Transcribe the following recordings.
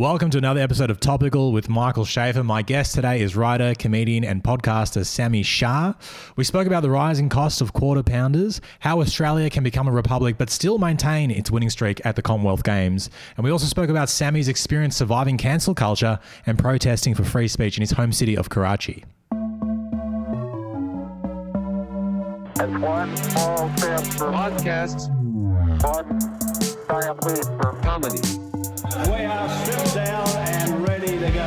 Welcome to another episode of Topical with Michael Shafar. My guest today is writer, comedian, and podcaster Sami Shah. We spoke about the rising cost of quarter pounders, how Australia can become a republic but still maintain its winning streak at the Commonwealth Games. And we also spoke about Sami's experience surviving cancel culture and protesting for free speech in his home city of Karachi. It's one small step for Podcasts, one giant leap for comedy. We are stripped down and ready to go.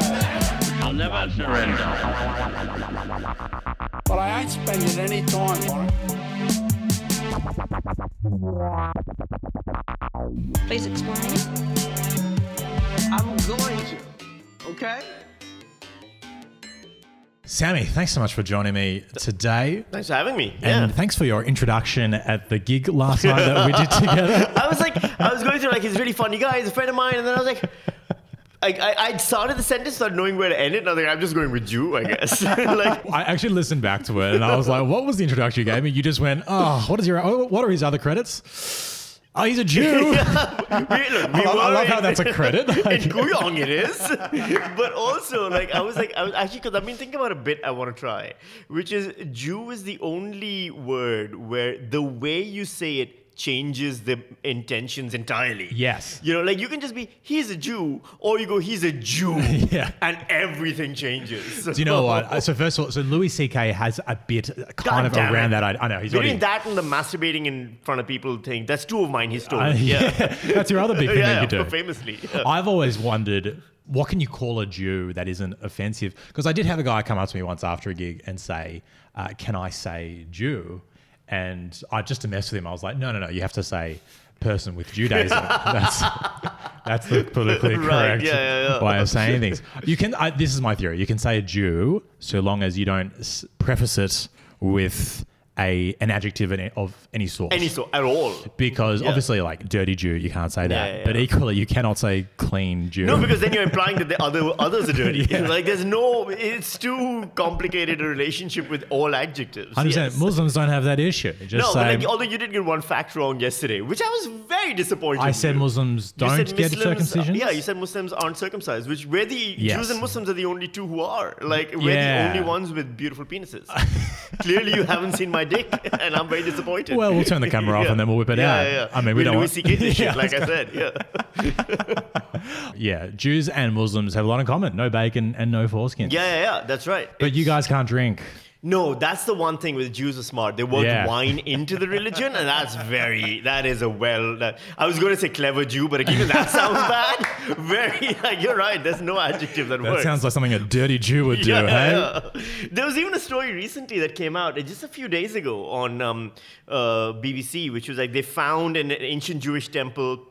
I'll never surrender. But I ain't spending any time on it. Please explain. I'm going to. Okay? Sami, thanks so much for joining me today. Thanks for having me. Yeah. And thanks for your introduction at the gig last night that we did together. I was like, I was going through like he's a really funny guy, he's a friend of mine, and then I was like, I, I, I started the sentence not knowing where to end it, and I was like, I'm just going with you, I guess. like, I actually listened back to it and I was like, what was the introduction you gave me? You just went, oh, what is your, oh, what are his other credits? Oh, he's a Jew. we, look, we I love, I were love how that's a credit. in Like, Guyong it is, but also like I was like I was actually because I've been thinking about a bit I want to try, which is Jew is the only word where the way you say it changes the intentions entirely. Yes. you know, like you can just be he's a Jew, or you go he's a Jew, Yeah. and everything changes. Do you know what? Uh, So first of all, so Louis C.K. has a bit kind God of around it. that. I, I know he's Between already. that and the masturbating in front of people thing, that's two of mine he stole. Uh, yeah. that's your other big thing yeah, that you do. famously. Yeah. I've always wondered what can you call a Jew that isn't offensive? Because I did have a guy come up to me once after a gig and say, uh, "Can I say Jew?" And I just to mess with him, I was like, "No, no, no. You have to say." Person with Judaism. that's that's the politically Right, correct yeah, yeah, yeah. way of saying things. You can. I, this is my theory. You can say a Jew so long as you don't s- preface it with a an adjective in- of any sort Any sort at all. because Yeah. obviously like dirty Jew you can't say that Yeah, yeah, but equally you cannot say clean Jew No, because then you're implying that the other others are dirty. Like there's no, it's too complicated a relationship with all adjectives. I understand Yes. Muslims don't have that issue just No, say but like, although you did get one fact wrong yesterday, which I was very disappointed. I said. Muslims don't said get circumcision Yeah, you said Muslims aren't circumcised, which we're the Yes. Jews and Muslims are the only two who are. Like we're the only ones with beautiful penises. Clearly, you haven't seen my dick, and I'm very disappointed. well we'll turn the camera off Yeah. and then we'll whip it yeah, out Yeah. I mean we don't Louis want C.K. this Yeah, shit, like I said. Yeah. yeah Jews and Muslims have a lot in common no bacon and no foreskin Yeah, yeah, yeah. That's right. but you guys can't drink No, that's the one thing with Jews are smart. They work Yeah. wine into the religion, and that's very that is a well. That, I was going to say clever Jew, but again, that sounds bad. Very, like, you're right. There's no adjective that, that works. That sounds like something a dirty Jew would do yeah, hey yeah. There was even a story recently that came out uh, just a few days ago on um, uh, BBC, which was like they found an ancient Jewish temple.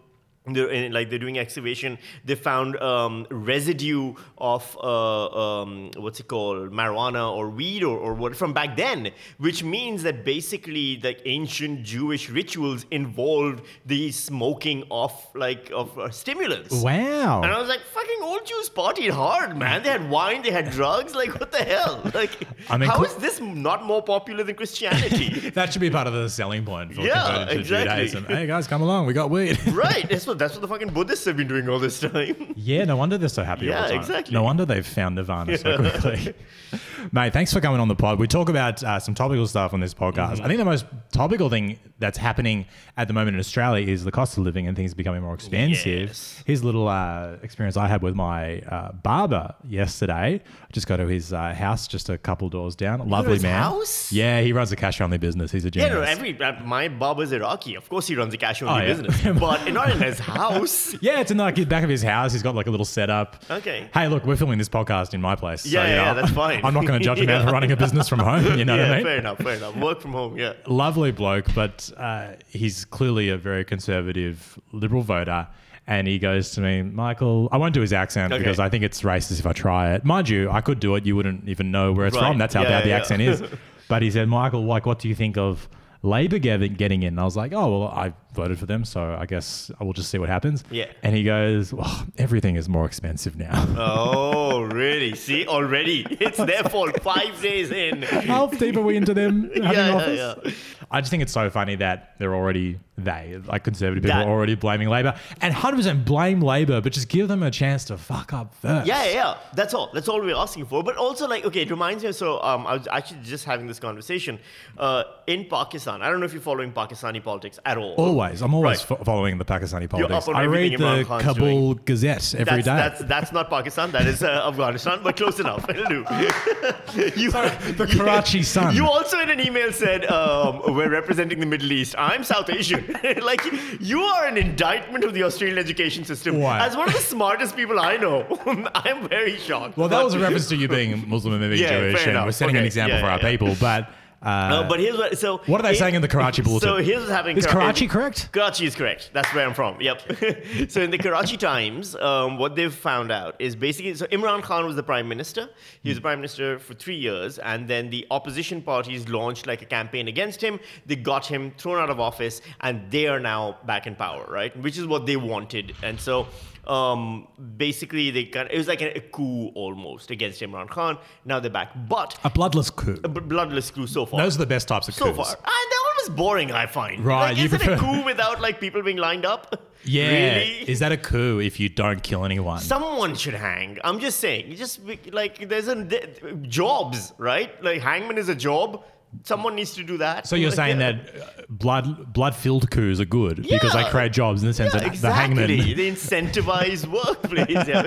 They're like they're doing excavation. They found um, residue of uh, um, what's it called, marijuana or weed or, or what from back then, which means that basically like ancient Jewish rituals involved the smoking of like of uh, stimulants. wow And I was like, fucking old Jews partied hard, man. They had wine, they had drugs. Like, what the hell? Like, I mean, how cl- is this not more popular than Christianity? that should be part of the selling point for Yeah, exactly. Judaism hey guys come along we got weed right. That's what that's what the fucking Buddhists have been doing all this time. Yeah, no wonder they're so happy all Yeah, the time. exactly. No wonder they've found Nirvana so quickly. Mate, thanks for coming on the pod. We talk about uh, some topical stuff on this podcast. Mm-hmm. I think the most topical thing that's happening at the moment in Australia is the cost of living and things becoming more expensive. Yes. His little uh, experience I had with my uh, barber yesterday. I just go to his uh, house just a couple doors down. Lovely his man. house? Yeah, he runs a cash only business. He's a Yeah, genius. no, every uh, my barber's Iraqi. Of course, he runs a cash only Oh, yeah. business, but not in his house. Yeah, it's in like the back of his house. He's got like a little setup. Okay. Hey, look, we're filming this podcast in my place. Yeah, so, yeah, know, yeah, that's fine. I'm not going to judge a man Yeah. for running a business from home. You know yeah, what I mean? fair enough, fair enough. Work from home. Yeah. Lovely bloke, but uh, he's clearly a very conservative liberal voter. And he goes to me, Michael, I won't do his accent Okay. because I think it's racist if I try it. Mind you, I could do it. You wouldn't even know where it's Right. from. That's how Yeah, bad the accent is. But he said, Michael, like, what do you think of Labor getting getting in? And I was like, oh, well, I voted for them, so I guess I will just see what happens. Yeah. And he goes, well, everything is more expensive now. Oh, really? See, already it's their fault. Five days in. How deep are we into them having yeah, office? yeah, yeah. I just think it's so funny that they're already they like conservative people That- are already blaming Labor and hundred percent blame Labor, but just give them a chance to fuck up first. Yeah, yeah. That's all. That's all we're asking for. But also, like, okay, it reminds me. So, um, I was actually just having this conversation uh, in Pakistan. I don't know if you're following Pakistani politics at all. Always, I'm always Right. fo- following the Pakistani politics. I read the Khan's Kabul doing. Gazette every that's, day. That's that's not Pakistan. That is uh, Afghanistan. But close enough. It'll do. you, are the Karachi Sun. You also in an email said um, we're representing the Middle East. I'm South Asian. like you are an indictment of the Australian education system. Why? As one of the smartest people I know, I'm very shocked. well, that was a reference to you being Muslim and being Yeah, Jewish, and we're setting an example Yeah, for our yeah. people. But uh, Uh, but here's what. So What are they saying in the Karachi bulletin? So here's what's happening. Is Kara- Karachi correct? Karachi is correct. That's where I'm from. Yep. so in the Karachi Times, um, what they've found out is basically so Imran Khan was the prime minister. He was the prime minister for three years, and then the opposition parties launched like a campaign against him. They got him thrown out of office, and they are now back in power, right? Which is what they wanted, and so. Um, basically, they kind it was like a, a coup almost against Imran Khan. Now they're back, but a bloodless coup. a b- bloodless coup so far. Those are the best types of coup. So coups. far. And they're always boring, I find. Right, Like, you isn't prefer- a coup without like people being lined up? Yeah. Really? Is that a coup if you don't kill anyone? Someone should hang. I'm just saying. You just like there's a th- jobs, right? Like hangman is a job. Someone needs to do that. so you're saying Yeah. that uh, blood blood filled coups are good because they create jobs in the sense Yeah, that exactly. the hangman. They incentivize workplace. Yeah.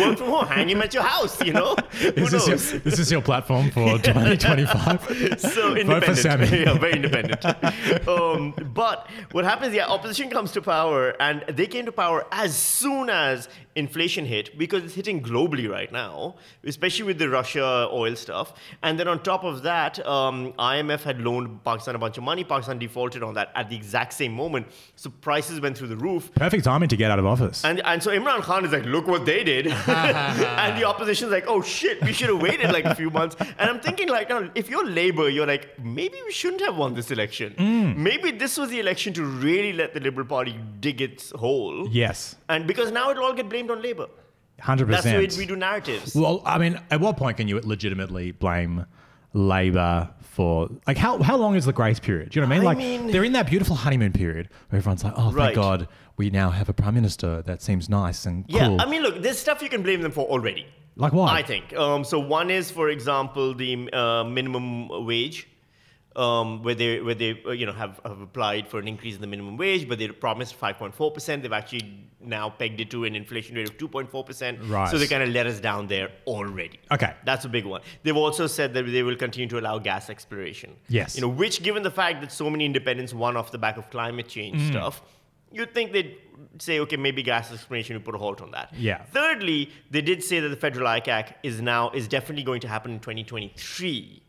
Work from home, hang him at your house, you know? Who Is this, knows? your, this is your platform for 2025? so Vote for Sami. independent. yeah, very independent. um, but what happens? Yeah, opposition comes to power, and they came to power as soon as inflation hit because it's hitting globally right now, especially with the Russia oil stuff. And then on top of that, um, IMF had loaned Pakistan a bunch of money. Pakistan defaulted on that at the exact same moment, so prices went through the roof. Perfect timing to get out of office. And, and so Imran Khan is like, look what they did. and the opposition's like, oh shit, we should have waited like a few months. And I'm thinking, like, now, if you're Labor, you're like, maybe we shouldn't have won this election. Mm. Maybe this was the election to really let the Liberal Party dig its hole. yes, And because now it'll all get blamed on Labor. 100%. That's the way we do narratives. Well, I mean, at what point can you legitimately blame Labor for like how how long is the grace period? Do you know what I mean? I Like mean- they're in that beautiful honeymoon period where everyone's like, "Oh, thank God, we now have a prime minister that seems nice and Yeah, cool." I mean, look, there's stuff you can blame them for already. like what? I think. Um, so one is, for example, the uh, minimum wage, um, where they where they uh, you know have, have applied for an increase in the minimum wage, but they promised 5.4 percent. They've actually now pegged it to an inflation rate of 2.4 percent. Right. So they kind of let us down there already. Okay. That's a big one. They've also said that they will continue to allow gas exploration. Yes. You know, which given the fact that so many independents won off the back of climate change Mm. stuff. You'd think they'd say, okay, maybe gas exploration, we put a halt on that. Yeah. Thirdly, they did say that the federal ICAC is now is definitely going to happen in 2023.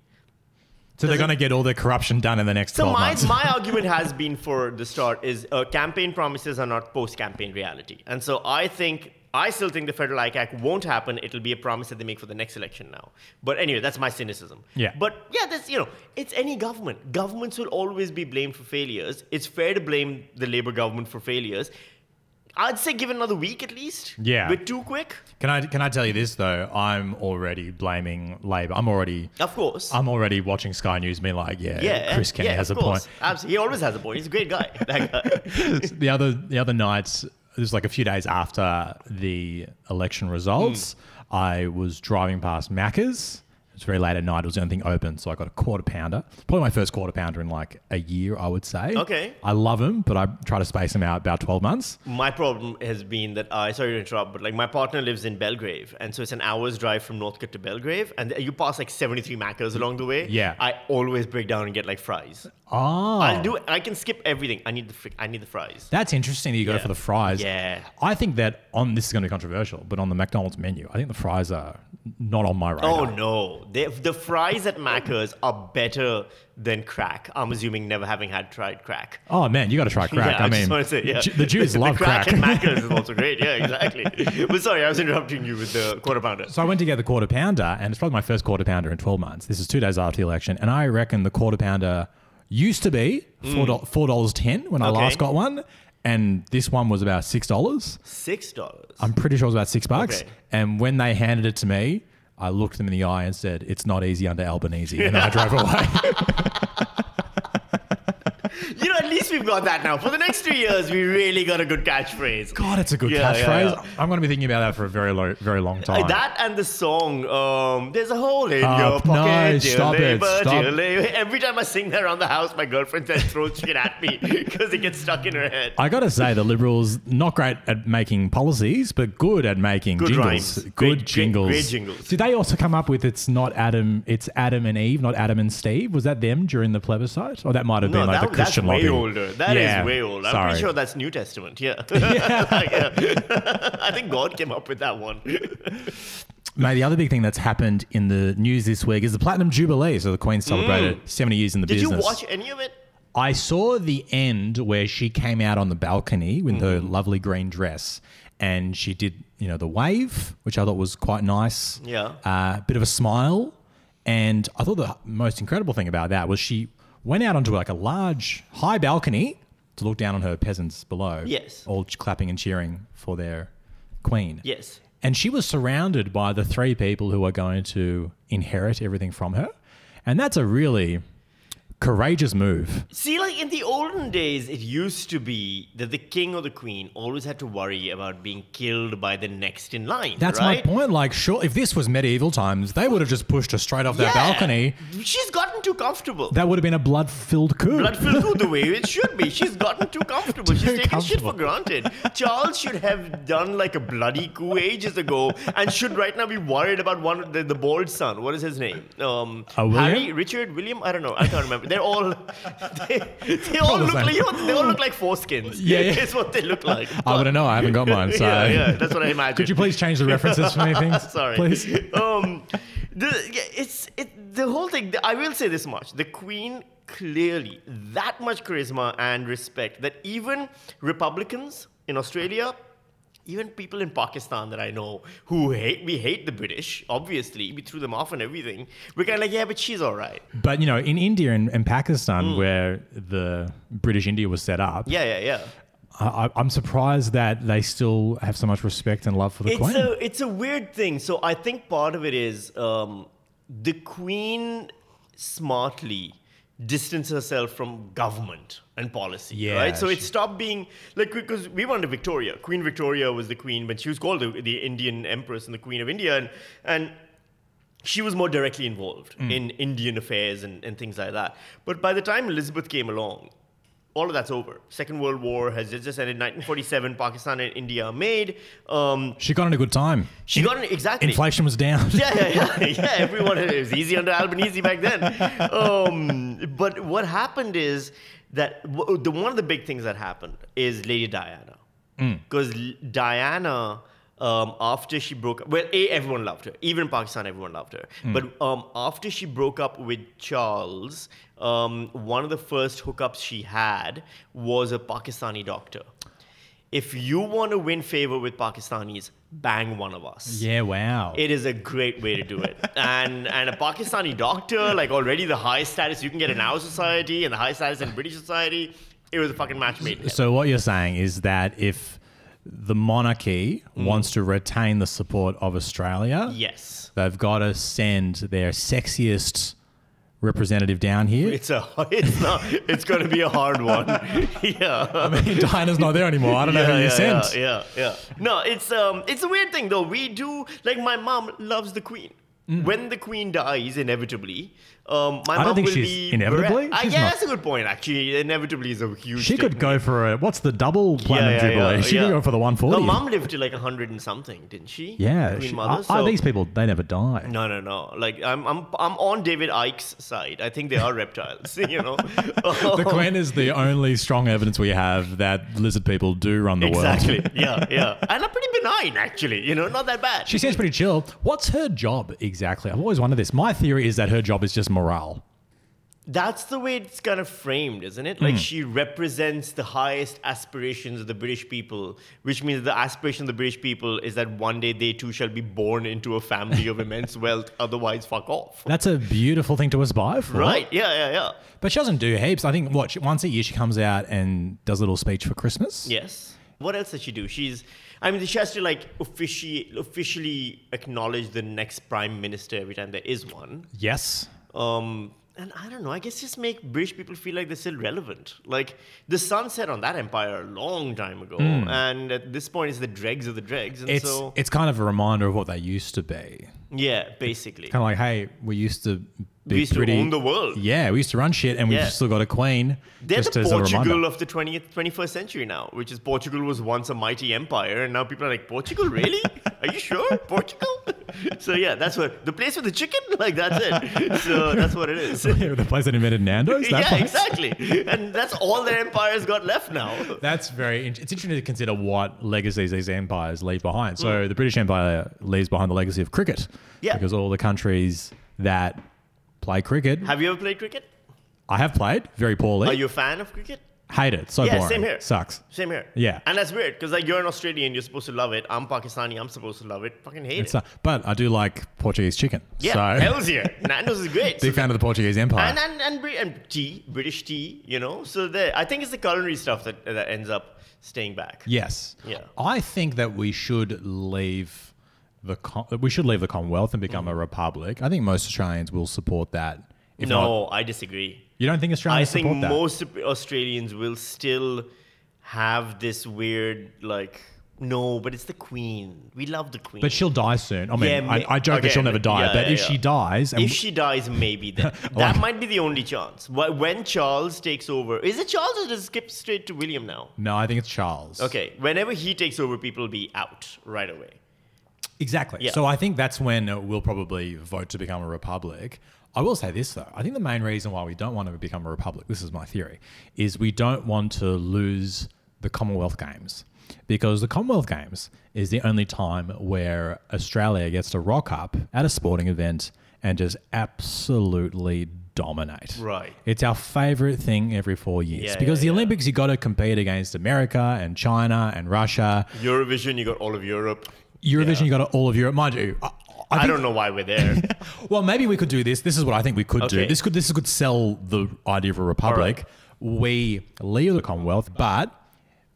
So they're going to get all their corruption done in the next So 12 my, months. my argument has been for the start is uh, campaign promises are not post-campaign reality, and so I think I still think the federal ICAC won't happen. It'll be a promise that they make for the next election now. But anyway, that's my cynicism. Yeah. But yeah, that's you know, it's any government. Governments will always be blamed for failures. It's fair to blame the Labor government for failures. I'd say give it another week at least. Yeah. We're too quick. Can I can I tell you this though? I'm already blaming Labor. I'm already Of course. I'm already watching Sky News, being like, yeah, yeah. Chris Kenny yeah, has a course. point. Absolutely. He always has a point. He's a great guy. That guy. the other the other nights, it was like a few days after the election results. Hmm. I was driving past Macca's. Was very late at night. It was the only thing open, so I got a quarter pounder. Probably my first quarter pounder in like a year, I would say. Okay. I love them, but I try to space them out about twelve months. my problem has been that I sorry to interrupt, but like my partner lives in Belgrave, and so it's an hour's drive from Northcote to Belgrave, and you pass like 73 Maccas along the way. Yeah. I always break down and get like fries. Oh, I'll do. I can skip everything. I need the fri- I need the fries. That's interesting that you go Yeah. for the fries. Yeah. I think that on this is going to be controversial, but on the McDonald's menu, I think the fries are not on my radar. Oh no, they, the fries at Macca's are better than crack. I'm assuming never having had tried crack. Oh man, you got to try crack. Yeah, I, I, mean, say, yeah. The Jews love the crack. crack. at Macca's is also great. Yeah, exactly. but sorry, I was interrupting you with the quarter pounder. So I went to get the quarter pounder, and it's probably my first quarter pounder in 12 months. This is two days after the election, and I reckon the quarter pounder used to be four dollars hmm. four dollars ten when I Okay. last got one, and this one was about six dollars. Six dollars. I'm pretty sure it was about six bucks. Okay. And when they handed it to me, I looked them in the eye and said, "It's not easy under Albanese," and then I drove away. least we've got that now. For the next two years, we really got a good catchphrase. God, it's a good Yeah, yeah, catchphrase. yeah. I'm going to be thinking about that for a very, lo- very long time. Uh, that and the song, um, there's a hole in Oh, your pocket, dear stop it, stop. Every time I sing that around the house, my girlfriend then throws shit at me because it gets stuck in her head. I got to say, the Liberals not great at making policies, but good at making Good jingles. rhymes. Good Great- great- jingles. great jingles. Did they also come up with it's not Adam, it's Adam and Eve, not Adam and Steve? Was that them during the plebiscite, or that might have No, been like that, the Christian that's lobby? way older. That is Yeah, way old. I'm sorry. pretty sure that's New Testament. Yeah. Like, yeah. I think God came up with that one. Mate, the other big thing that's happened in the news this week is the Platinum Jubilee. So the Queen celebrated 70 years in the Mm. Did business. you watch any of it? I saw the end where she came out on the balcony with her Mm. lovely green dress and she did, you know, the wave, which I thought was quite nice. Yeah. A bit of a smile. And I thought the most incredible thing about that was she went out onto like a large, high balcony to look down on her peasants below. Yes. All clapping and cheering for their queen. Yes. And she was surrounded by the three people who are going to inherit everything from her. And that's a really courageous move. See, like in the olden days, it used to be that the king or the queen always had to worry about being killed by the next in line. That's right? my point. Like, sure, if this was medieval times, they would have just pushed her straight off that Yeah. balcony. She's gotten too comfortable. That would have been a blood-filled coup. Blood filled through the way it should be. She's gotten too comfortable. She's Too taking shit for comfortable. granted. Charles should have done like a bloody coup ages ago and should right now be worried about one the, the bald son. What is his name? Um, Uh, William? Harry, Richard, William? I don't know. I can't remember. They're all they, they all the look same. like you know, they all look like foreskins. Yeah, yeah. It's what they look like. I wouldn't know. I haven't got mine. So yeah, yeah, that's what I imagine. Could you please change the references for me, things? Sorry. Please. Um, the, yeah, it's it, the whole thing. I will say this much: the Queen clearly that much charisma and respect that even Republicans in Australia. Even people in Pakistan that I know who hate, we hate the British, obviously, we threw them off and everything. We're kind of like, yeah, but she's all right. But, you know, in India and, and Pakistan, Mm. where the British India was set up, Yeah, yeah, yeah. I, I'm surprised that they still have so much respect and love for the it's Queen. a it's a weird thing. So I think part of it is um, the queen smartly distanced herself from government and policy. Yeah, right. So it stopped being like because we were under Victoria. Queen Victoria was the queen, but she was called the, the Indian Empress and the Queen of India, and and she was more directly involved Mm. in Indian affairs and, and things like that. But by the time Elizabeth came along, all of that's over. Second World War has just ended. 1947, Pakistan and India are made. Um, she got in a good time. she got an exactly. Inflation was down. Yeah, yeah, yeah, yeah. Everyone it was easy under Albanese back then. Um, but what happened is that w- the one of the big things that happened is Lady Diana, because Diana. Um, after she broke up, well, A, everyone loved her. Even in Pakistan, everyone loved her. But um, after she broke up with Charles, um, one of the first hookups she had was a Pakistani doctor. If you want to win favor with Pakistanis, bang one of us. Yeah, wow. It is a great way to do it. and and a Pakistani doctor, like already the high status you can get in our society and the high status in British society, it was a fucking match made. So what you're saying is that if the monarchy Mm. wants to retain the support of Australia, Yes. they've got to send their sexiest representative down here. It's a it's not it's gonna be a hard one. yeah. Diana's not there anymore. I don't know who you yeah, sent. yeah, yeah, yeah. No, it's um, it's a weird thing though. We do like my mom loves the queen. When the queen dies, inevitably, um, my Mm. I don't think will she's be inevitably. Uh, She's yeah, not. that's a good point. Actually, inevitably is a huge. She could go for a what's the double platinum jubilee? she could go for the 140. Her mom lived to like hundred and something, didn't she? yeah, Queen she- mother. are- so- are these people they never die? no, no, no. Like I'm, I'm, I'm on David Icke's side. I think they are reptiles. You know. The Queen is the only strong evidence we have that lizard people do run the Exactly. world. Exactly. yeah, yeah. And are pretty benign, actually. You know, not that bad. She seems pretty chill. What's her job exactly? I've always wondered this. My theory is that her job is just morale. That's the way it's kind of framed, isn't it? Like hmm. she represents the highest aspirations of the British people, which means the aspiration of the British people is that one day they too shall be born into a family of immense wealth, otherwise, fuck off. That's a beautiful thing to aspire for. Right? Yeah, yeah, yeah. But she doesn't do heaps. I think, what, once a year she comes out and does a little speech for Christmas? Yes. What else does she do? She's, I mean, she has to like offici- officially acknowledge the next prime minister every time there is one. Yes. Um, and I don't know. I guess just make British people feel like they're still relevant. Like the sun set on that empire a long time ago, and at this point, it's the dregs of the dregs. And. It's so, it's kind of a reminder of what they used to be. yeah, basically, Kind of like, hey, we used to we used pretty. to own the world. yeah, we used to run shit, and Yeah. we've still got a queen. They're the Portugal of the 20th, 21st century now, which is Portugal was once a mighty empire, and now people are like, Portugal, really? Are you sure? Portugal? so yeah, that's what the place with the chicken. Like that's it. So that's what it is. the place that invented Nando's. That yeah, place? exactly. And that's all their empires got left now. That's very. in- It's interesting to consider what legacies these empires leave behind. So the British Empire leaves behind the legacy of cricket. Mm. Yeah. Because all the countries that play cricket, Have you ever played cricket? I have played very poorly. Are you a fan of cricket? Hate it. So Yeah, boring. same here. Sucks. Same here. Yeah. And that's weird because like you're an Australian, you're supposed to love it. I'm Pakistani, I'm supposed to love it. Fucking hate It's it. but I do like Portuguese chicken. yeah, So hell's yeah. Nando's is great. big So fan of the Portuguese Empire. and and and, Brit- and tea, British tea, you know. So there, I think it's the culinary stuff that that ends up staying back. Yes. Yeah. I think that we should leave the com- we should leave the Commonwealth and become a mm. republic. I think most Australians will support that. If not, no, I disagree. you don't think I Australians think support that? I think most Australians will still have this weird like. No, but it's the queen. We love the queen. but she'll die soon. I mean, Yeah, I, I joke that she'll never die, yeah, but yeah, if she dies, and if she dies, maybe then. that Like- might be the only chance. When Charles takes over, is it Charles or does it skip straight to William now? no, I think it's Charles. Okay, whenever he takes over, people will be out right away. Exactly. Yeah. So I think that's when we'll probably vote to become a republic. I will say this though. I think the main reason why we don't want to become a republic, this is my theory, is we don't want to lose the Commonwealth Games. Because the Commonwealth Games is the only time where Australia gets to rock up at a sporting event and just absolutely dominate. Right. It's our favorite thing every four years. Yeah, because yeah, the yeah. Olympics, you got to compete against America and China and Russia. Eurovision, you got all of Europe. Eurovision, Yeah. you got all of Europe. Mind you, I, I I, don't know why we're there. well, maybe we could do this. This is what I think we could do. This could this could sell the idea of a republic. We leave the Commonwealth, but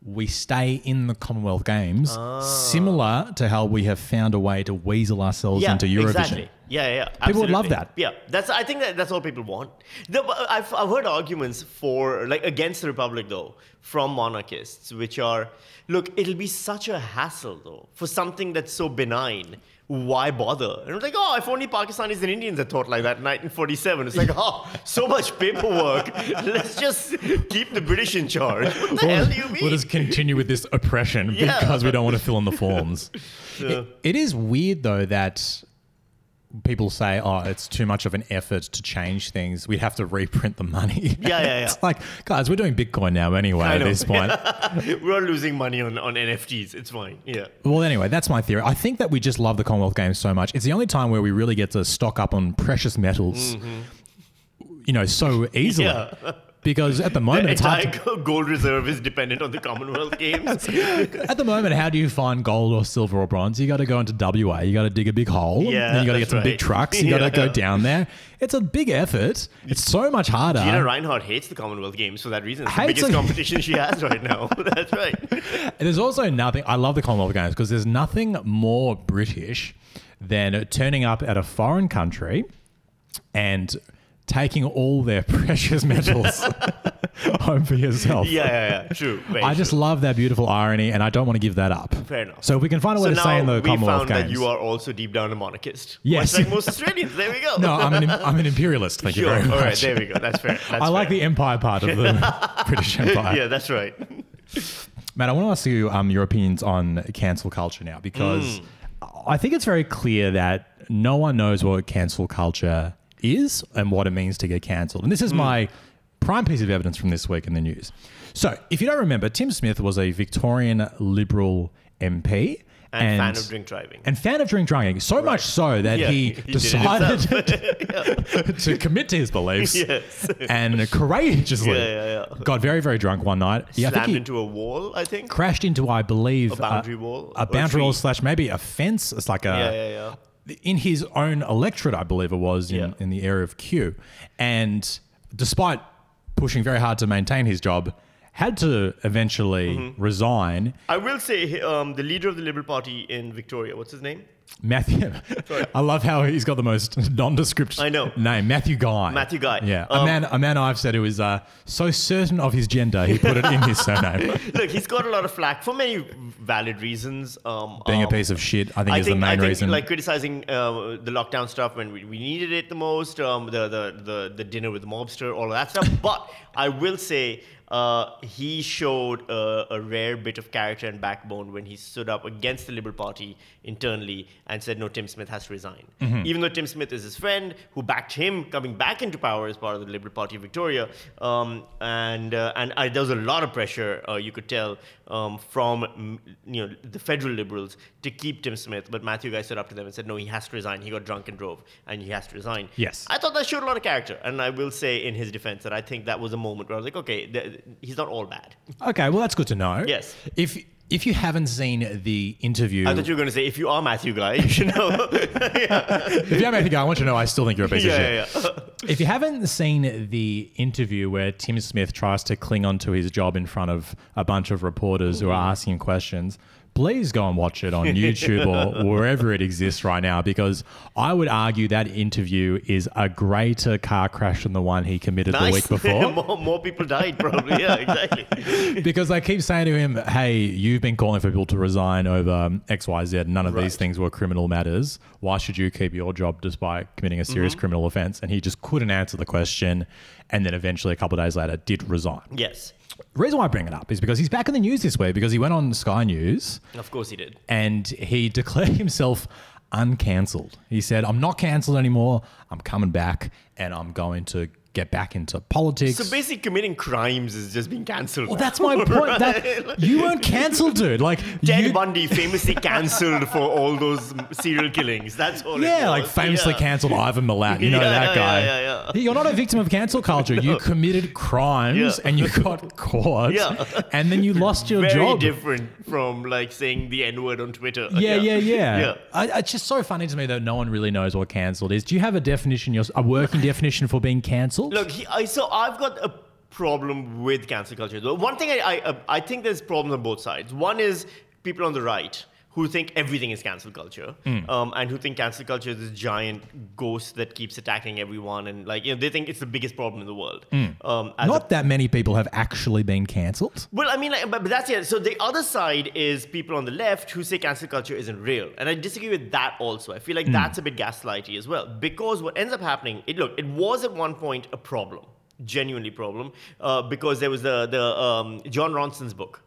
we stay in the Commonwealth Games, ah. similar to how we have found a way to weasel ourselves yeah, into Eurovision. exactly. Yeah, yeah. People would love that. Yeah, that's. I think that that's all people want. The, I've I've heard arguments for like against the republic though from monarchists, which are, look, it'll be such a hassle though for something that's so benign. Why bother? And I'm like, oh, if only Pakistanis and Indians had thought like that in 1947. It's like, oh, so much paperwork. Let's just keep the British in charge. What the hell do you mean? We'll just continue with this oppression Yeah. because we don't want to fill in the forms. It- it is weird though that people say, "Oh, it's too much of an effort to change things. We'd have to reprint the money." Yeah, yeah, yeah. it's like, guys, we're doing Bitcoin now anyway. I At this point, We're all losing money on, on NFTs. It's fine. Yeah. Well, anyway, that's my theory. I think that we just love the Commonwealth Games so much. It's the only time where we really get to stock up on precious metals, you know, so easily. Mm-hmm. Yeah. Because at the moment, The it's hard. To, gold reserve is dependent on the Commonwealth Games. at the moment, how do you find gold or silver or bronze? You got to go into WA. You got to dig a big hole. Yeah, then you got to get some big trucks. You got to go down there. It's a big effort. It's so much harder. Gina Rinehart hates the Commonwealth Games for that reason. It's the biggest it. competition she has right now. That's right. And There's also nothing. I love the Commonwealth Games because there's nothing more British than turning up at a foreign country and taking all their precious metals home for yourself. Yeah, yeah, yeah. True. Very I just true. love that beautiful irony, and I don't want to give that up. Fair enough. So if we can find a way So to stay in the we Commonwealth found Games. that you are also deep down a monarchist. Yes. Much like most Australians. There we go. no, I'm an I'm an imperialist. Thank sure. you very All much. right, there we go. That's fair. That's I like the empire part of the British Empire. Yeah, that's right. Matt, I want to ask you um, your opinions on cancel culture now because I think it's very clear that no one knows what cancel culture is and what it means to get cancelled. And this is hmm. my prime piece of evidence from this week in the news. So, if you don't remember, Tim Smith was a Victorian Liberal MP. And, fan of drink driving. And fan of drink driving, so much so that Yeah, he, he decided to commit to his beliefs Yes. and courageously Yeah, yeah, got very, very drunk one night. Yeah, Slammed he- into a wall, I think. crashed into, I believe, A boundary uh, wall or a a boundary wall slash maybe a fence. It's like a Yeah, yeah, yeah. In his own electorate, I believe it was in, Yeah. in the area of Kew. and despite pushing very hard to maintain his job, had to eventually Mm-hmm. resign. I will say um, the leader of the Liberal Party in Victoria, what's his name? Matthew, I love how he's got the most nondescript I know. name, Matthew Guy. Matthew Guy. Yeah, a Um, man, a man I've said who is uh, so certain of his gender, he put it in his surname. Look, he's got a lot of flack for many valid reasons. Um, Being a um, piece of shit, I think, I is think, the I main think reason. like criticizing uh, the lockdown stuff when we, we needed it the most, um, the, the, the, the dinner with the mobster, all of that stuff. but I will say uh, he showed a, a rare bit of character and backbone when he stood up against the Liberal Party internally and said, no, Tim Smith has to resign. Mm-hmm. Even though Tim Smith is his friend who backed him coming back into power as part of the Liberal Party of Victoria. Um, and uh, and I, there was a lot of pressure, uh, you could tell, um, from you know the federal Liberals to keep Tim Smith. But Matthew Guy stood up to them and said, no, he has to resign. He got drunk and drove, and he has to resign. Yes. I thought that showed a lot of character. And I will say in his defense that I think that was a moment where I was like, okay, th- he's not all bad. okay, well, that's good to know. Yes. If if you haven't seen the interview, I thought you were going to say, if you are Matthew Guy, you should know. yeah. if you have Matthew Guy, I want you to know I still think you're a piece of shit. yeah, yeah. If you haven't seen the interview where Tim Smith tries to cling on to his job in front of a bunch of reporters who are asking questions, please go and watch it on YouTube or wherever it exists right now because I would argue that interview is a greater car crash than the one he committed the week before. more, more people died, probably. Yeah, exactly. because they keep saying to him, "Hey, you've been calling for people to resign over X, Y, Z. None of these things were criminal matters. Why should you keep your job despite committing a serious Mm-hmm. criminal offense?" And he just couldn't answer the question, and then eventually, a couple of days later, did resign. Yes, The reason why I bring it up is because he's back in the news this week because he went on Sky News of course he did. and he declared himself uncancelled. He said, "I'm not cancelled anymore. I'm coming back, and I'm going to." Get back into politics. So basically, committing crimes is just being cancelled. Well, that's my point. That you weren't cancelled, dude. Like Ted you, Bundy famously cancelled for all those serial killings. That's all. it yeah, like famously Yeah. cancelled Ivan Milat. You know Yeah, that guy. yeah, yeah, yeah. You're not a victim of cancel culture. You committed crimes and you got caught. Yeah. And then you lost your Very job. Very different from like saying the N word on Twitter. Yeah, yeah, yeah. Yeah. I, it's just so funny to me that no one really knows what cancelled is. Do you have a definition, your- a working definition for being cancelled? Look, he, I, so I've got a problem with cancel culture. One thing I, I, I think there's problems on both sides. One is people on the right who think everything is cancel culture, Hmm. um, and who think cancel culture is this giant ghost that keeps attacking everyone, and like you know they think it's the biggest problem in the world. Um, as Hmm. Not that many people have actually been cancelled. Well, I mean, like, but, but that's it. So the other side is people on the left who say cancel culture isn't real, and I disagree with that also. I feel like that's a bit gaslighty as well, because what ends up happening, it look, it was at one point a problem, genuinely problem, uh, because there was the the um, Jon Ronson's book.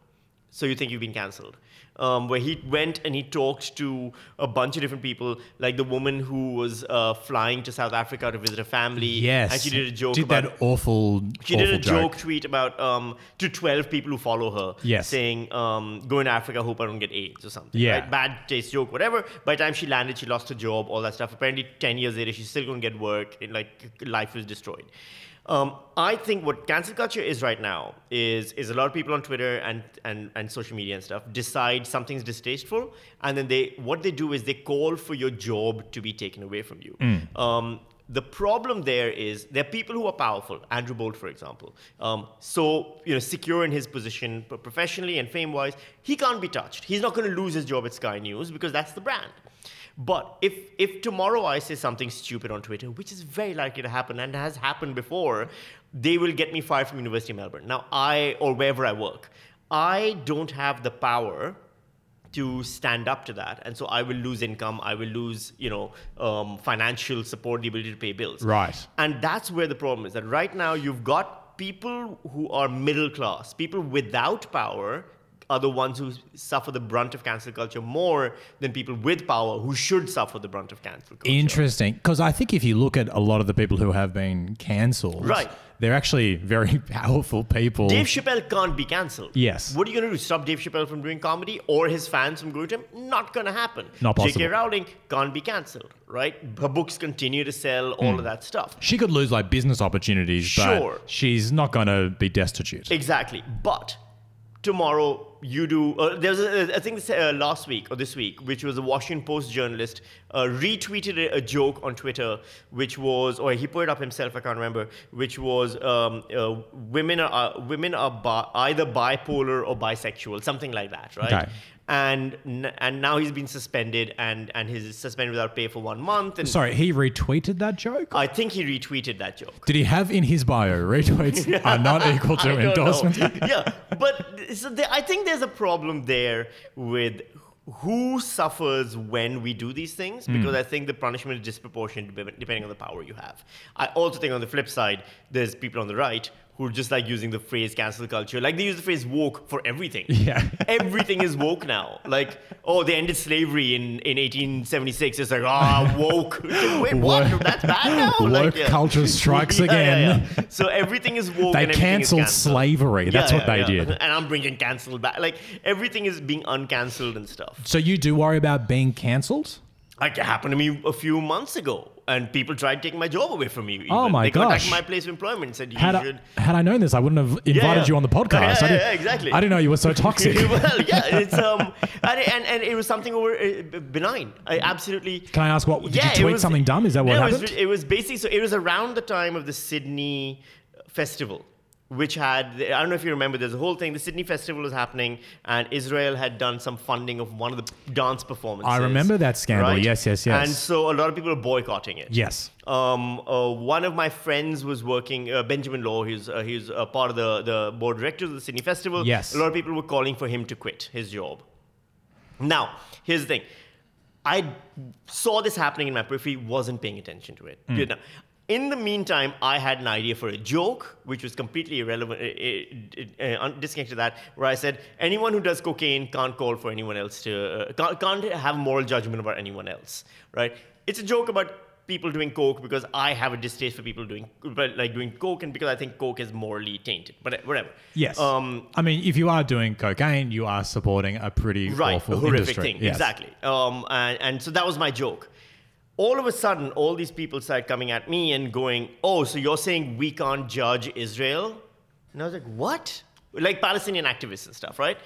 So you think you've been cancelled? Um, where he went and he talked to a bunch of different people, like the woman who was uh, flying to South Africa to visit her family. Yes. and she did a joke Did about that awful, she awful did a joke, joke. tweet about um, to 12 people who follow her, Yes. saying, um, "Go in Africa, hope I don't get AIDS or something." Yeah. right? bad taste joke, whatever. By the time she landed, she lost her job, all that stuff. Apparently, 10 years later, she's still going to get work. And, like life was destroyed. Um, I think what cancel culture is right now is is a lot of people on Twitter and, and, and social media and stuff decide something's distasteful, and then they what they do is they call for your job to be taken away from you. Um, the problem there is there are people who are powerful. Andrew Bolt, for example, um, so you know secure in his position professionally and fame-wise, he can't be touched. He's not going to lose his job at Sky News because that's the brand. But if if tomorrow I say something stupid on Twitter, which is very likely to happen and has happened before, they will get me fired from University of Melbourne. Now I or wherever I work, I don't have the power to stand up to that, and so I will lose income. I will lose, you know, um, financial support, the ability to pay bills. Right. And that's where the problem is. That right now you've got people who are middle class, people without power are the ones who suffer the brunt of cancel culture more than people with power who should suffer the brunt of cancel culture. Interesting, because I think if you look at a lot of the people who have been cancelled, Right. they're actually very powerful people. Dave Chappelle can't be cancelled. Yes. What are you going to do? Stop Dave Chappelle from doing comedy or his fans from going to him? Not going to happen. Not possible. J.K. Rowling can't be cancelled, right? Her books continue to sell, all Hmm. of that stuff. she could lose like business opportunities, Sure. but she's not going to be destitute. Exactly. But tomorrow you do. Uh, there was a, I think uh, last week or this week, which was a Washington Post journalist uh, retweeted a, a joke on Twitter, which was, or he put it up himself. I can't remember. Which was um, uh, women are uh, women are bi- either bipolar or bisexual, something like that, right? Okay. And and now he's been suspended and and he's suspended without pay for one month. And Sorry, he retweeted that joke? I think he retweeted that joke. Did he have in his bio retweets are not equal to don't endorsements? yeah, but so there, I think there's a problem there with who suffers when we do these things Hmm. because I think the punishment is disproportionate depending on the power you have. I also think on the flip side, there's people on the right who are just like using the phrase cancel culture. Like they use the phrase woke for everything. Yeah. everything is woke now. Like, oh, they ended slavery in, in 1876. It's like, ah, woke. Wait, what? Woke- That's bad now? woke like, yeah. culture strikes Yeah, again. yeah. So everything is woke. They and everything is cancelled cancelled. slavery. That's what they did. And I'm bringing cancelled back. Like everything is being uncancelled and stuff. So you do worry about being cancelled? Like it happened to me a few months ago, and people tried taking my job away from me. Oh my they contacted gosh. my place of employment and said you Had should. I, had I known this, I wouldn't have invited yeah. you on the podcast. Yeah, I yeah, didn't, yeah, exactly. I didn't know you were so toxic. well, yeah, it's um, and, and, and it was something over uh, benign. I absolutely. Can I ask what? Did Yeah, you tweet was- something dumb? Is that what no, happened? It was, it was basically so. It was around the time of the Sydney festival, which had I don't know if you remember. There's a whole thing. The Sydney festival was happening, and Israel had done some funding of one of the dance performances. I remember that scandal. right? Yes, yes, yes. And so a lot of people are boycotting it. yes. Um, uh, one of my friends was working, uh, Benjamin Law, he's, uh, he's a part of the, the board of directors of the Sydney Festival. Yes. A lot of people were calling for him to quit his job. Now, here's the thing. I saw this happening in my periphery, wasn't paying attention to it. Good. In the meantime, I had an idea for a joke, which was completely irrelevant, uh, uh, uh, disconnected to that, where I said, anyone who does cocaine can't call for anyone else to, uh, can't, can't have moral judgment about anyone else, right? It's a joke about people doing coke because I have a distaste for people doing, but like doing coke, and because I think coke is morally tainted. But whatever. Yes. Um, I mean, if you are doing cocaine, you are supporting a pretty right, awful a horrific industry. thing. Yes. Exactly. Um, and, and so that was my joke. All of a sudden, all these people started coming at me and going, "Oh, so you're saying we can't judge Israel?" And I was like, "What?" Like Palestinian activists and stuff, right?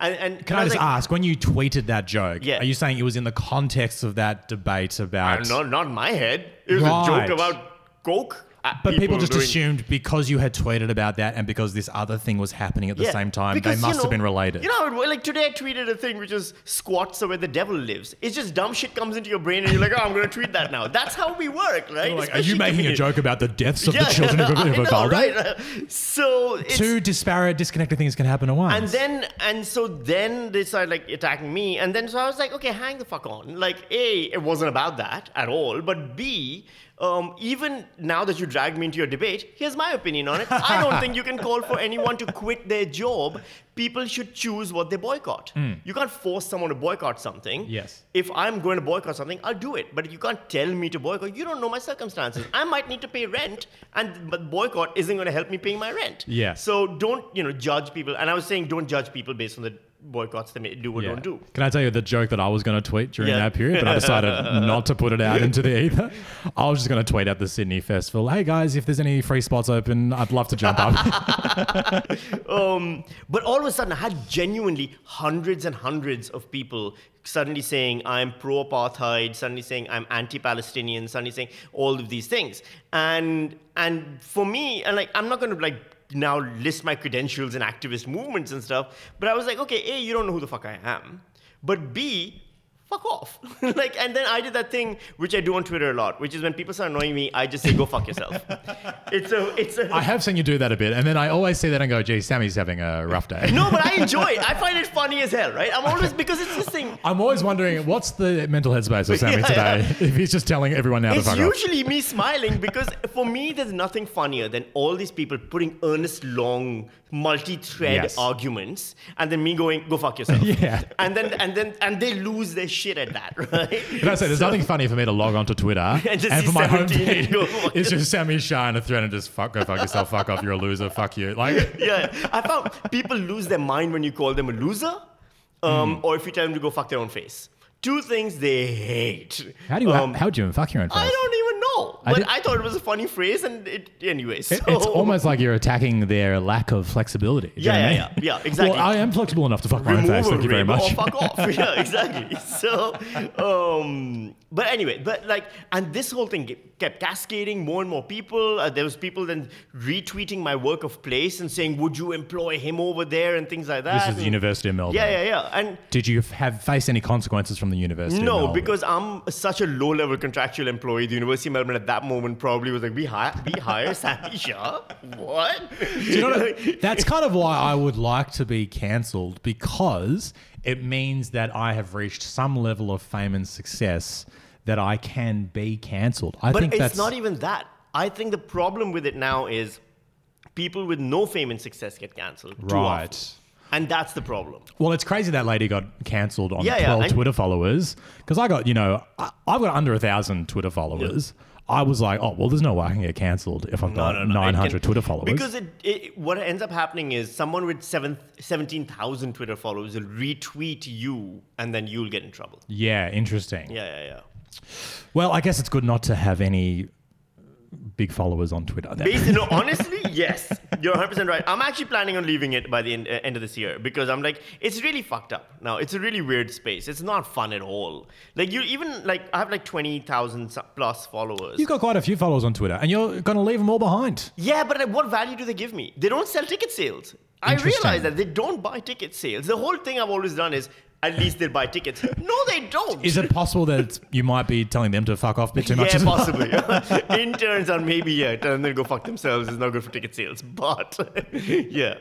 And, and Can I just like, ask, when you tweeted that joke, Yeah. are you saying it was in the context of that debate about? Uh, not, not in my head. It was Right. a joke about coke. Uh, but people, just doing- assumed because you had tweeted about that and because this other thing was happening at the Yeah, same time, because, they you must know- have been related. You know, like today I tweeted a thing which is squats are where the devil lives. It's just dumb shit comes into your brain and you're like, oh, I'm going to tweet that now. That's how we work, right? like, are you making a joke about the deaths of Yeah, the children of, of Uvalde? right? So it's, Two disparate, disconnected things can happen at once. and then and so then they started like attacking me, and then so I was like, okay, hang the fuck on. Like, a, it wasn't about that at all, but b. Um, even now that you dragged me into your debate, here's my opinion on it. I don't think you can call for anyone to quit their job. People should choose what they boycott. Hmm. You can't force someone to boycott something. Yes. If I'm going to boycott something, I'll do it. But you can't tell me to boycott. You don't know my circumstances. I might need to pay rent, and but boycott isn't going to help me paying my rent. Yeah. So don't you know judge people. And I was saying don't judge people based on the boycotts they may do or Yeah. don't do. Can I tell you the joke that I was going to tweet during Yeah. that period, but I decided not to put it out into the ether? I was just going to tweet at the Sydney Festival, hey guys, if there's any free spots open, I'd love to jump up. Um, but all of a sudden, I had genuinely hundreds and hundreds of people suddenly saying I'm pro-apartheid, suddenly saying I'm anti-Palestinian, suddenly saying all of these things. And and for me, and like I'm not going to like now list my credentials in activist movements and stuff. But I was like, okay, a you don't know who the fuck I am, but b fuck off. like, and then I did that thing which I do on Twitter a lot, which is when people start annoying me, I just say, go fuck yourself. it's a, it's a. I have seen you do that a bit, and then I always see that and go, gee, Sami's having a rough day. No, but I enjoy it. I find it funny as hell, right? I'm always because it's this thing. I'm always wondering what's the mental headspace of Sammy Yeah, today yeah. if he's just telling everyone now to fuck off. It's usually me smiling because for me, there's nothing funnier than all these people putting earnest, long, multi-thread Yes. arguments, and then me going, "Go fuck yourself." Yeah. And then and then and they lose their shit at that, right? Can I say, there's nothing funny for me to log onto Twitter and, see for my home 17 and feed, it's just Sami Shah in a thread and just fuck, go fuck yourself, fuck off, you're a loser, fuck you. Like, yeah, I found people lose their mind when you call them a loser, um, Hmm. or if you tell them to go fuck their own face. Two things they hate. how do you, Um, how do you even fuck your own face? I don't even know. but did- I, thought it was a funny phrase, and it anyway. So It- it's almost like you're attacking their lack of flexibility. You Yeah, I yeah, mean? yeah, yeah, exactly. Well, I am flexible enough to fuck my own face. Thank you very much. or fuck off. yeah, exactly. So, um, but anyway, but like, and this whole thing kept cascading. More and more people. Uh, there was people then retweeting my work of place and saying, "Would you employ him over there?" and things like that. This is the University of Melbourne. Yeah, yeah, yeah. And Did you have faced any consequences from the University? no, Melbourne? because I'm such a low-level contractual employee. The University of Melbourne at that moment probably was like, "We hire, we hire Sami Shah? What?" You know what? That's kind of why I would like to be cancelled because it means that I have reached some level of fame and success that I can be cancelled. I But think it's not even that. I think the problem with it now is people with no fame and success get cancelled. too Right. often. And that's the problem. Well, it's crazy that lady got cancelled on Yeah, yeah, 12 and- Twitter followers because I got, you know, I, I've got under a thousand Twitter followers. I was like, oh, well, there's no way I can get cancelled if I've got No, no, no. 900 can- Twitter followers. Because it, it, what ends up happening is someone with seven, 17,000 Twitter followers will retweet you and then you'll get in trouble. yeah, interesting. Yeah, yeah, yeah. Well, I guess it's good not to have any big followers on Twitter. Basically, no, honestly, yes, you're 100% right. I'm actually planning on leaving it by the end, uh, end of this year because I'm like, it's really fucked up. Now, it's a really weird space. It's not fun at all. Like, you even, like, I have like 20,000 plus followers. You've got quite a few followers on Twitter, and you're going to leave them all behind. Yeah, but like, what value do they give me? They don't sell ticket sales. I realize that they don't buy ticket sales. The whole thing I've always done is at least they buy tickets. No, they don't. Is it possible that you might be telling them to fuck off a bit too much? yeah, possibly. Interns are maybe yeah, telling them to go fuck themselves is not good for ticket sales. But yeah,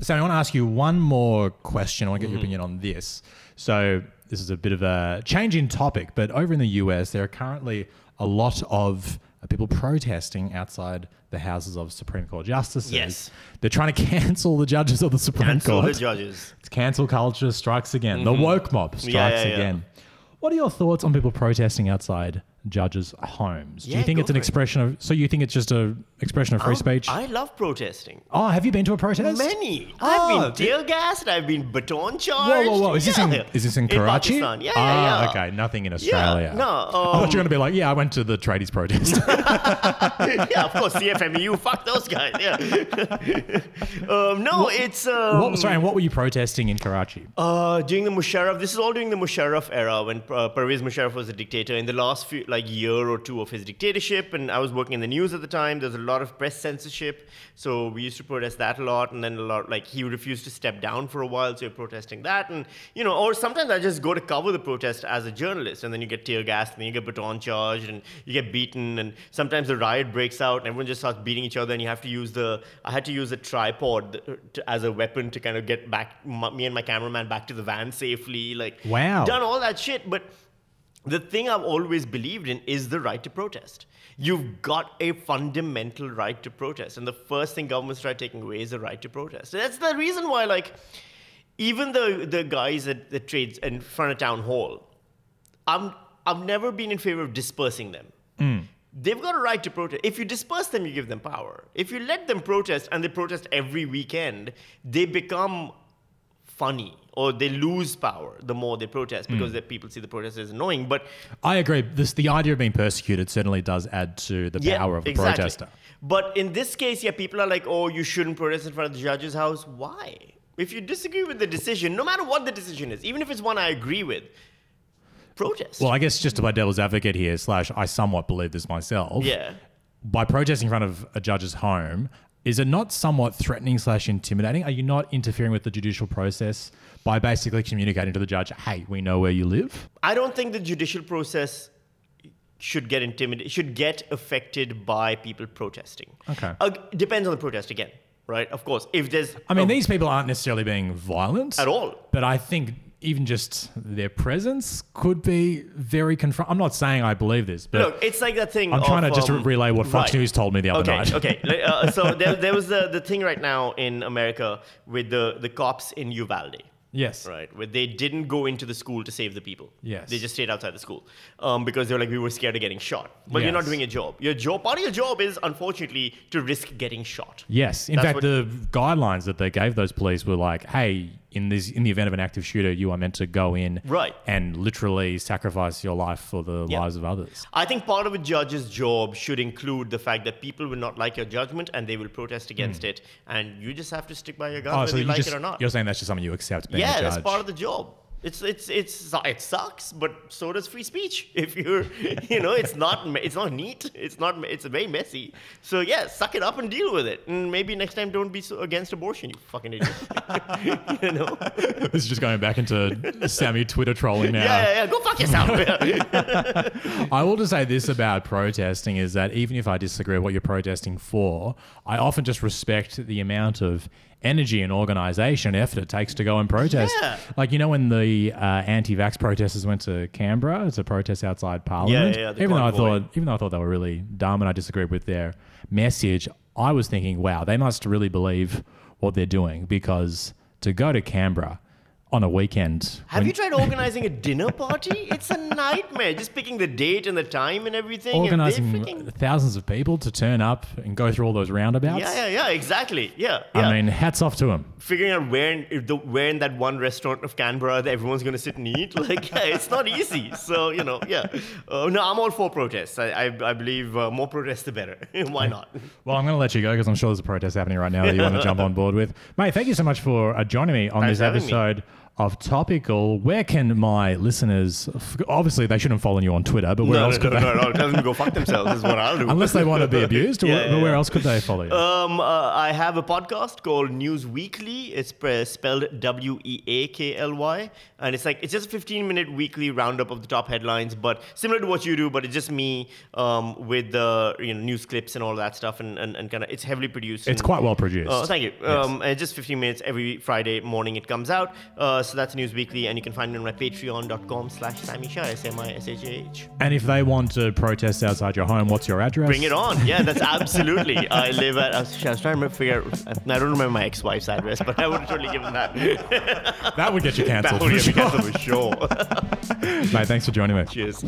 So I want to ask you one more question. I want to get Mm-hmm. your opinion on this. So this is a bit of a change in topic, but over in the US, there are currently a lot of people protesting outside the houses of Supreme Court justices. Yes. They're trying to cancel the judges of the Supreme Court. cancel Court. the judges. It's cancel culture strikes again. The woke mob strikes Mm-hmm. yeah, yeah. again. What are your thoughts on people protesting outside judges' homes? Do you think it's an for it. expression of? So you think it's just a expression of free Um, speech? I love protesting. oh, have you been to a protest? Many. Oh, I've been did- tear gassed. I've been baton charged. whoa, whoa! whoa! Is this in is this in Karachi? Pakistan. Yeah, ah, yeah, yeah. okay. Nothing in Australia. Yeah, no, I thought you um, were going to be like, yeah, I went to the tradies protest. yeah, of course, CFMEU. Fuck those guys. Yeah. um, no, it's. Um, what, sorry, and what were you protesting in Karachi? Uh, during the Musharraf, this is all during the Musharraf era when uh, Pervez Musharraf was a dictator. In the last few, like year or two of his dictatorship, and I was working in the news at the time. There's a lot of press censorship, so we used to protest that a lot. And then a lot, like he refused to step down for a while, so you're protesting that. And you know, or sometimes I just go to cover the protest as a journalist, and then you get tear gassed, and then you get baton charged, and you get beaten, and sometimes the riot breaks out, and everyone just starts beating each other, and you have to use the. I had to use a tripod to, as a weapon to kind of get back m- me and my cameraman back to the van safely. Like, Wow. done all that shit, but. The thing I've always believed in is the right to protest. You've got a fundamental right to protest, and the first thing governments try taking away is the right to protest. That's the reason why, like, even the the guys at the trades in front of town hall, I'm I've never been in favor of dispersing them. Mm. They've got a right to protest. If you disperse them, you give them power. If you let them protest and they protest every weekend, they become funny or they lose power the more they protest because mm. the people see the protest as annoying. But I agree. This the idea of being persecuted certainly does add to the yeah, power of a exactly. protester. But in this case, yeah, people are like, oh, you shouldn't protest in front of the judge's house. Why? If you disagree with the decision, no matter what the decision is, even if it's one I agree with, protest. Well, I guess just to play devil's advocate here, slash, I somewhat believe this myself. yeah. By protesting in front of a judge's home, is it not somewhat threatening slash intimidating? Are you not interfering with the judicial process by basically communicating to the judge, hey, we know where you live? I don't think the judicial process should get intimidated, should get affected by people protesting. Okay. Uh, depends on the protest again, right? Of course, if there's I mean, a- these people aren't necessarily being violent at all. But I think even just their presence could be very confront. I'm not saying I believe this, but Look, it's like that thing. I'm trying to just um, relay what Fox right. News told me the other okay, night. Okay, uh, so there, there was the, the thing right now in America with the, the cops in Uvalde. yes. Right, where they didn't go into the school to save the people. Yes. they just stayed outside the school um, because they were like, we were scared of getting shot. But you're not doing your job. Your job, part of your job is unfortunately to risk getting shot. Yes. In That's fact, the guidelines that they gave those police were like, hey, in this in the event of an active shooter, you are meant to go in Right. and literally sacrifice your life for the Yeah. lives of others. I think part of a judge's job should include the fact that people will not like your judgment and they will protest against hmm. it, and you just have to stick by your guns. Oh, whether so you you like just, it or not. you're saying that's just something you accept being a yeah, that's part of the job. It's it's it's it sucks, but so does free speech. If you're, you know, it's not it's not neat. It's not it's very messy. So yeah, suck it up and deal with it. And maybe next time don't be so against abortion, you fucking idiot. you know? this is just going back into Sami Twitter trolling now. Yeah, yeah, yeah. Go fuck yourself. I will just say this about protesting is that even if I disagree with what you're protesting for, I often just respect the amount of energy and organization effort it takes to go and protest. Yeah. Like, you know, when the uh, anti vax protesters went to Canberra to protest outside Parliament? yeah, the even, though I thought, even though I thought they were really dumb and I disagreed with their message, I was thinking, wow, they must really believe what they're doing because to go to Canberra on a weekend. Have you tried organizing a dinner party? It's a nightmare. Just picking the date and the time and everything. and organizing freaking- thousands of people to turn up and go through all those roundabouts. yeah, yeah, yeah, exactly. Yeah, yeah. I mean, hats off to him. figuring out where in, if the, where in that one restaurant of Canberra that everyone's going to sit and eat. Like, yeah, it's not easy. So, you know, yeah. Uh, no, I'm all for protests. I, I, I believe uh, more protests, the better. Why not? Well, I'm going to let you go because I'm sure there's a protest happening right now that you want to jump on board with. Mate, thank you so much for uh, joining me on Thanks this episode. me. Of Topical. Where can my listeners, obviously they shouldn't follow you on Twitter, but where no, else no, could no, they, no, no. Tell them to go fuck themselves is what I'll do. unless they want to be abused, Yeah, where- yeah, where yeah. else could they follow you? Um, uh, I have a podcast called News Weakly. It's pre- spelled W E A K L Y, and it's like it's just a 15 minute weekly roundup of the top headlines, but similar to what you do, but it's just me um, with the you know news clips and all that stuff, and, and, and kind of it's heavily produced. it's and- quite well produced. Oh, thank you. Um, and just 15 minutes every Friday morning it comes out. Uh, Uh, so that's News Weakly, and you can find me on my patreon.com slash Sami Shah, S-M-I-S-H-A-H. and if they want to protest outside your home, what's your address? Bring it on. Yeah, that's absolutely. I live at, I was, I was trying to figure out, I don't remember my ex-wife's address, but I would have totally given that. That would get you cancelled. that would get sure. canceled for sure. Mate, thanks for joining me. Cheers.